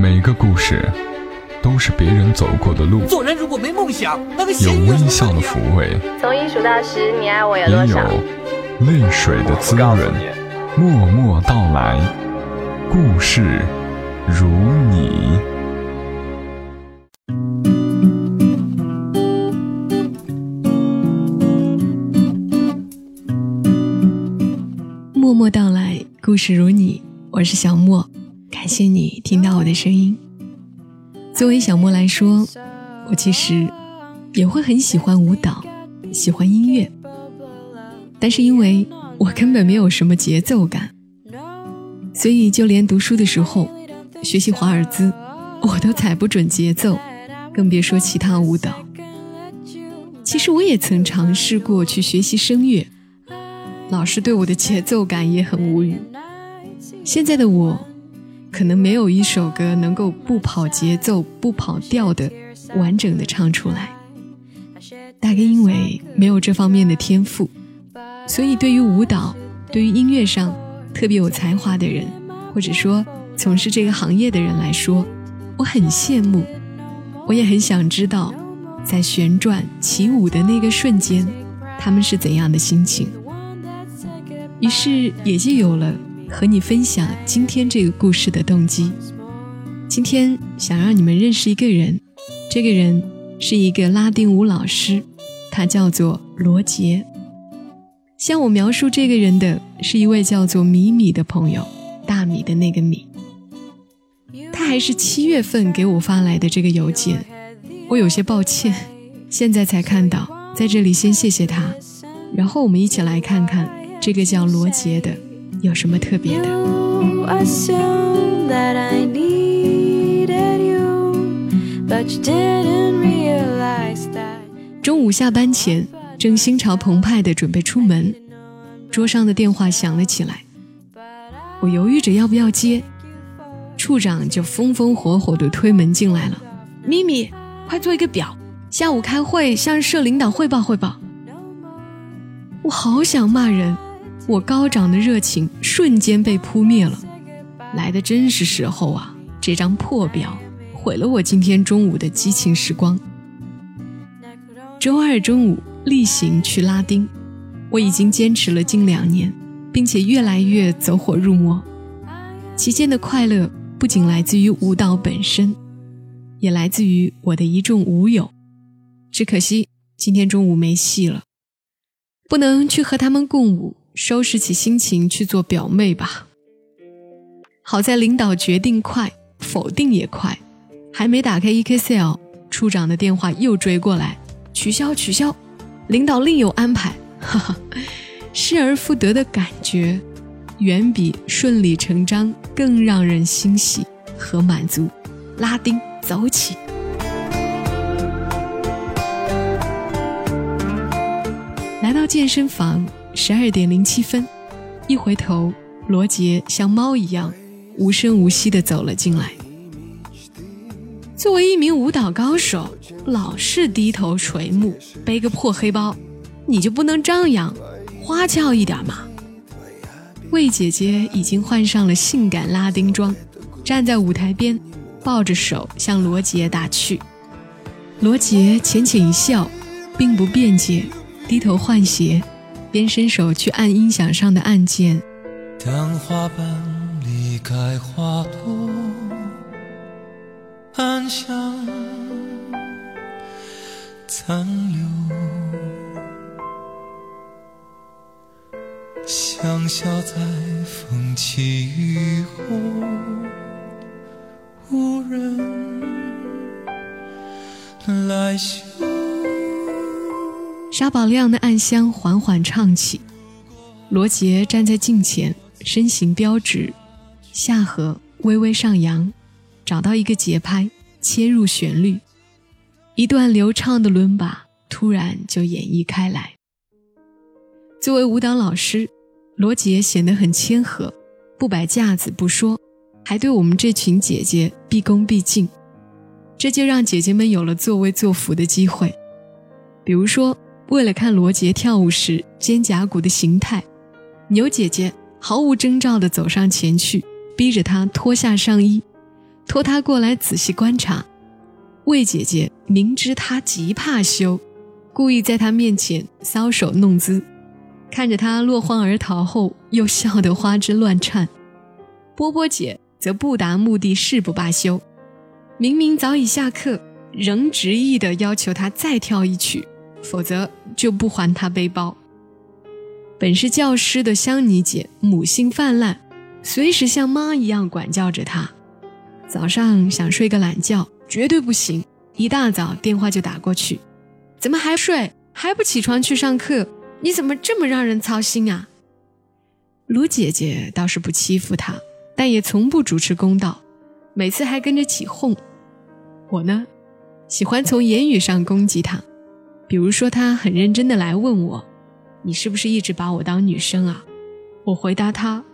每个故事都是别人走过的路，做人如果没梦想，那个有微笑的抚慰，从一数到十，你爱我有也有？泪水的滋润。默默到来，故事如你。默默到来，故事如你，我是小莫，感谢谢你听到我的声音。作为小莫来说，我其实也会很喜欢舞蹈，喜欢音乐，但是因为我根本没有什么节奏感，所以就连读书的时候学习华尔兹，我都踩不准节奏，更别说其他舞蹈。其实我也曾尝试过去学习声乐。老师对我的节奏感也很无语。现在的我，可能没有一首歌能够不跑节奏、不跑调的完整的唱出来。大概因为没有这方面的天赋，所以对于舞蹈、对于音乐上特别有才华的人，或者说从事这个行业的人来说，我很羡慕，我也很想知道，在旋转起舞的那个瞬间，他们是怎样的心情。于是也就有了和你分享今天这个故事的动机。今天想让你们认识一个人，这个人是一个拉丁舞老师，他叫做罗杰。向我描述这个人的是一位叫做米米的朋友，大米的那个米。他还是七月份给我发来的这个邮件，我有些抱歉，现在才看到，在这里先谢谢他，然后我们一起来看看。这个叫罗杰的有什么特别的？中午下班前，正心潮澎湃的准备出门，桌上的电话响了起来。我犹豫着要不要接，处长就风风火火的推门进来了：“咪咪，快做一个表，下午开会向社领导汇报汇报。”我好想骂人。我高涨的热情瞬间被扑灭了，来的真是时候啊！这张破表毁了我今天中午的激情时光。周二中午例行去拉丁，我已经坚持了近两年，并且越来越走火入魔。期间的快乐不仅来自于舞蹈本身，也来自于我的一众舞友。只可惜今天中午没戏了，不能去和他们共舞。收拾起心情去做表妹吧。好在领导决定快，否定也快，还没打开 E K C L，处长的电话又追过来，取消取消，领导另有安排。哈哈，失而复得的感觉，远比顺理成章更让人欣喜和满足。拉丁，走起！来到健身房。十二点零七分，一回头，罗杰像猫一样无声无息地走了进来。作为一名舞蹈高手，老是低头垂目，背个破黑包，你就不能张扬、花俏一点吗？魏姐姐已经换上了性感拉丁装，站在舞台边，抱着手向罗杰打趣。罗杰浅浅一笑，并不辩解，低头换鞋。边伸手去按音响上的按键。当花瓣离开花朵，暗香残留，香消在风起雨后，无人来嗅。沙宝亮的暗香缓缓唱起，罗杰站在镜前，身形标直，下颌微微上扬，找到一个节拍，切入旋律，一段流畅的伦巴突然就演绎开来。作为舞蹈老师，罗杰显得很谦和，不摆架子不说，还对我们这群姐姐毕恭毕敬，这就让姐姐们有了作威作福的机会，比如说。为了看罗杰跳舞时肩胛骨的形态，牛姐姐毫无征兆地走上前去，逼着他脱下上衣，托他过来仔细观察。魏姐姐明知他极怕羞，故意在他面前搔首弄姿，看着他落荒而逃后，又笑得花枝乱颤。波波姐则不达目的誓不罢休，明明早已下课，仍执意地要求他再跳一曲，否则就不还他背包。本是教师的香妮姐母性泛滥，随时像妈一样管教着他。早上想睡个懒觉。绝对不行！一大早电话就打过去，怎么还睡？还不起床去上课？你怎么这么让人操心啊？卢姐姐倒是不欺负他，但也从不主持公道，每次还跟着起哄。我呢，喜欢从言语上攻击他，比如说他很认真的来问我：“你是不是一直把我当女生啊？”我回答他：“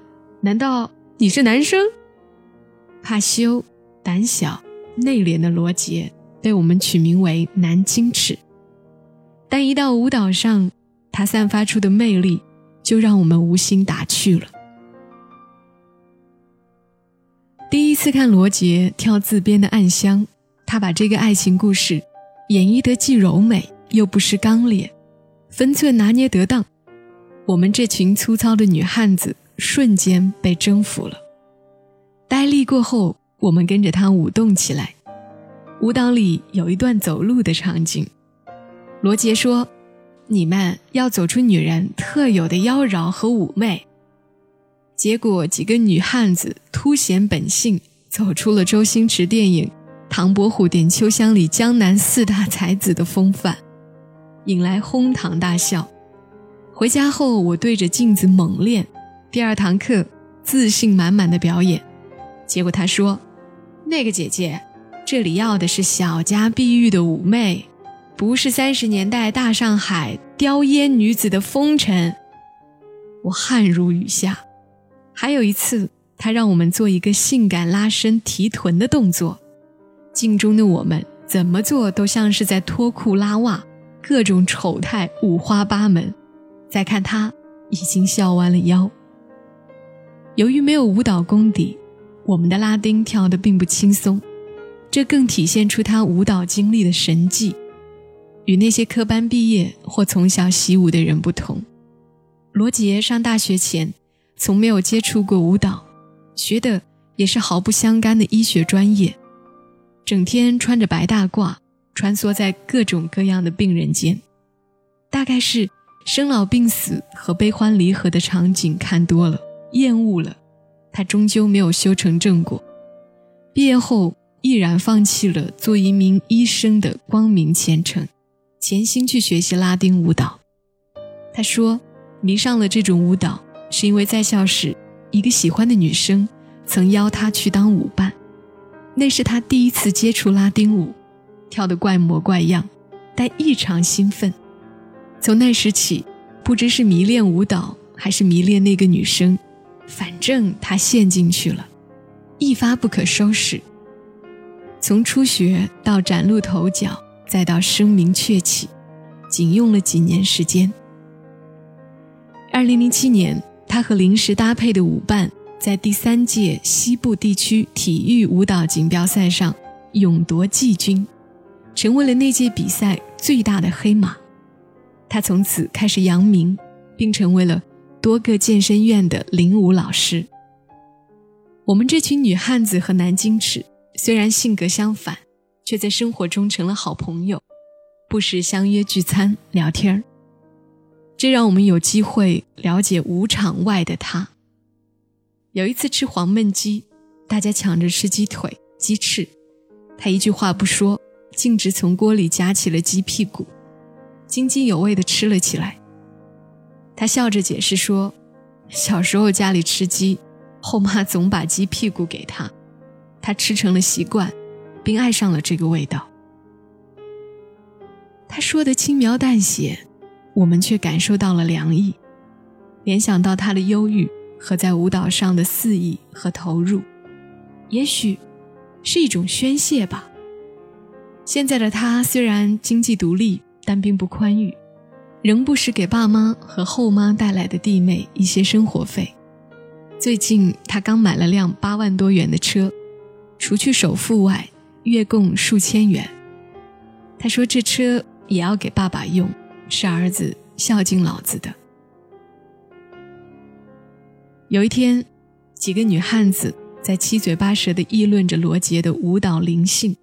难道你是男生？”怕羞，胆小。内敛的罗杰被我们取名为“南京尺”，但一到舞蹈上，他散发出的魅力就让我们无心打趣了。第一次看罗杰跳自编的《暗香》，他把这个爱情故事演绎得既柔美又不失刚烈，分寸拿捏得当，我们这群粗糙的女汉子瞬间被征服了。呆立过后。我们跟着他舞动起来，舞蹈里有一段走路的场景。罗杰说：“你们要走出女人特有的妖娆和妩媚。”结果几个女汉子凸显本性，走出了周星驰电影《唐伯虎点秋香》里江南四大才子的风范，引来哄堂大笑。回家后，我对着镜子猛练，第二堂课自信满满的表演。结果他说。那个姐姐，这里要的是小家碧玉的妩媚，不是三十年代大上海叼烟女子的风尘。我汗如雨下。还有一次，他让我们做一个性感拉伸提臀的动作，镜中的我们怎么做都像是在脱裤拉袜，各种丑态五花八门。再看他，已经笑弯了腰。由于没有舞蹈功底。我们的拉丁跳得并不轻松，这更体现出他舞蹈经历的神迹。与那些科班毕业或从小习武的人不同，罗杰上大学前从没有接触过舞蹈，学的也是毫不相干的医学专业，整天穿着白大褂，穿梭在各种各样的病人间，大概是生老病死和悲欢离合的场景看多了，厌恶了。他终究没有修成正果，毕业后毅然放弃了做一名医生的光明前程，潜心去学习拉丁舞蹈。他说，迷上了这种舞蹈，是因为在校时一个喜欢的女生曾邀他去当舞伴，那是他第一次接触拉丁舞，跳得怪模怪样，但异常兴奋。从那时起，不知是迷恋舞蹈，还是迷恋那个女生。反正他陷进去了，一发不可收拾。从初学到崭露头角，再到声名鹊起，仅用了几年时间。二零零七年，他和临时搭配的舞伴在第三届西部地区体育舞蹈锦标赛上勇夺季军，成为了那届比赛最大的黑马。他从此开始扬名，并成为了。多个健身院的领舞老师。我们这群女汉子和南京尺虽然性格相反，却在生活中成了好朋友，不时相约聚餐聊天儿。这让我们有机会了解舞场外的他。有一次吃黄焖鸡，大家抢着吃鸡腿、鸡翅，他一句话不说，径直从锅里夹起了鸡屁股，津津有味地吃了起来。他笑着解释说：“小时候家里吃鸡，后妈总把鸡屁股给他，他吃成了习惯，并爱上了这个味道。”他说的轻描淡写，我们却感受到了凉意，联想到他的忧郁和在舞蹈上的肆意和投入，也许是一种宣泄吧。现在的他虽然经济独立，但并不宽裕。仍不时给爸妈和后妈带来的弟妹一些生活费。最近，他刚买了辆八万多元的车，除去首付外，月供数千元。他说：“这车也要给爸爸用，是儿子孝敬老子的。”有一天，几个女汉子在七嘴八舌地议论着罗杰的舞蹈灵性。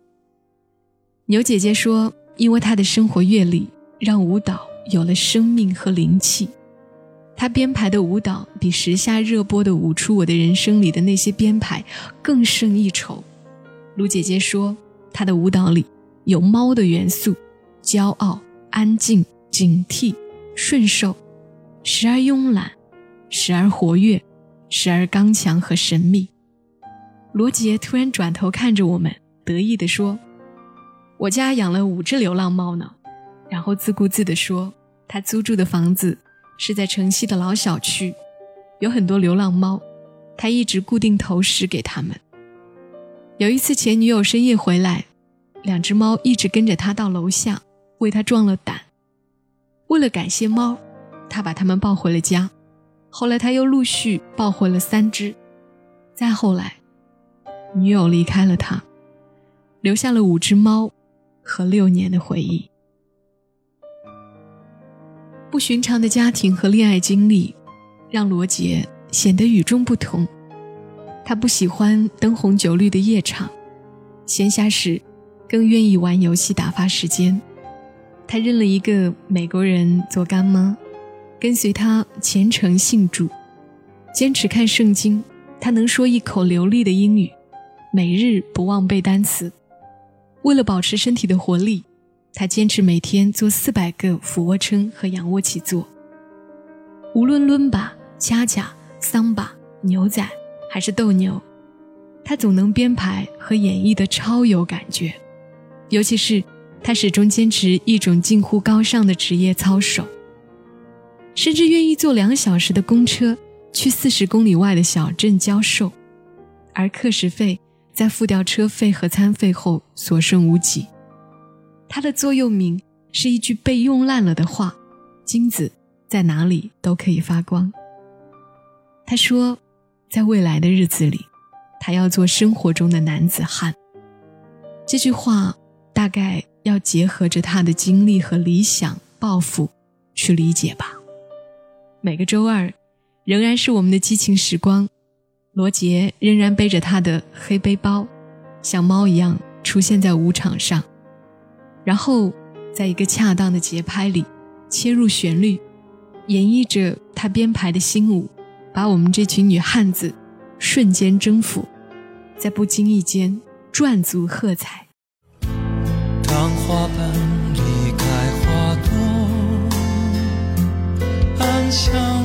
牛姐姐说：“因为她的生活阅历，让舞蹈有了生命和灵气。她编排的舞蹈比时下热播的《舞出我的人生》里的那些编排更胜一筹。”卢姐姐说：“她的舞蹈里有猫的元素，骄傲、安静、警惕、顺受，时而慵懒，时而活跃。”时而刚强和神秘，罗杰突然转头看着我们，得意地说：“我家养了五只流浪猫呢。”然后自顾自地说：“他租住的房子是在城西的老小区，有很多流浪猫，他一直固定投食给他们。有一次前女友深夜回来，两只猫一直跟着他到楼下，为他壮了胆。为了感谢猫，他把它们抱回了家。”后来他又陆续抱回了三只，再后来，女友离开了他，留下了五只猫和六年的回忆。不寻常的家庭和恋爱经历，让罗杰显得与众不同。他不喜欢灯红酒绿的夜场，闲暇时更愿意玩游戏打发时间。他认了一个美国人做干妈。跟随他虔诚信主，坚持看圣经。他能说一口流利的英语，每日不忘背单词。为了保持身体的活力，他坚持每天做四百个俯卧撑和仰卧起坐。无论伦巴、恰恰、桑巴、牛仔还是斗牛，他总能编排和演绎的超有感觉。尤其是他始终坚持一种近乎高尚的职业操守。甚至愿意坐两小时的公车去四十公里外的小镇教授，而课时费在付掉车费和餐费后所剩无几。他的座右铭是一句被用烂了的话：“金子在哪里都可以发光。”他说，在未来的日子里，他要做生活中的男子汉。这句话大概要结合着他的经历和理想抱负去理解吧。每个周二，仍然是我们的激情时光。罗杰仍然背着他的黑背包，像猫一样出现在舞场上，然后在一个恰当的节拍里切入旋律，演绎着他编排的新舞，把我们这群女汉子瞬间征服，在不经意间赚足喝彩。当花瓣离开花朵。香残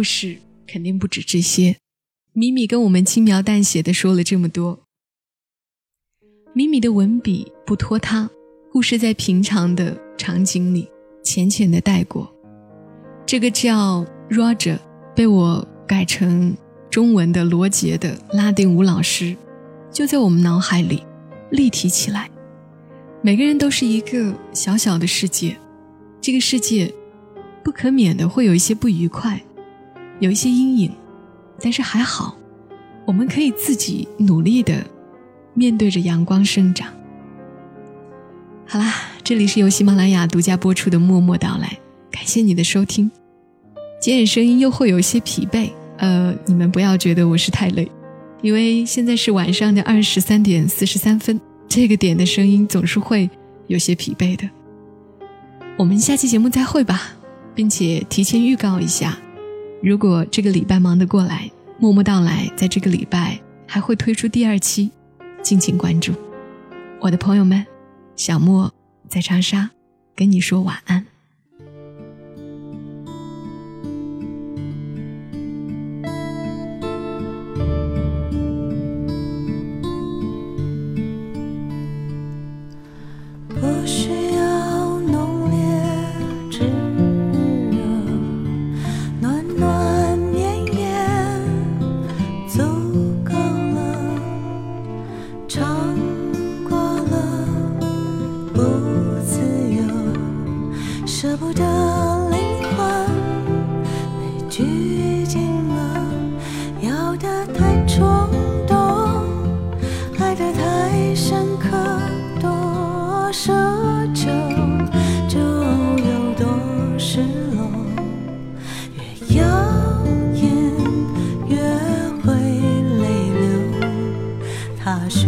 故事肯定不止这些。米米跟我们轻描淡写的说了这么多。米米的文笔不拖沓，故事在平常的场景里浅浅的带过。这个叫 Roger 被我改成中文的罗杰的拉丁舞老师，就在我们脑海里立体起来。每个人都是一个小小的世界，这个世界不可免的会有一些不愉快，有一些阴影，但是还好，我们可以自己努力的。面对着阳光生长。好啦，这里是由喜马拉雅独家播出的《默默到来》，感谢你的收听。今天声音又会有一些疲惫，呃，你们不要觉得我是太累，因为现在是晚上的二十三点四十三分，这个点的声音总是会有些疲惫的。我们下期节目再会吧，并且提前预告一下，如果这个礼拜忙得过来，《默默到来》在这个礼拜还会推出第二期。敬请关注，我的朋友们，小莫在长沙跟你说晚安。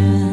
是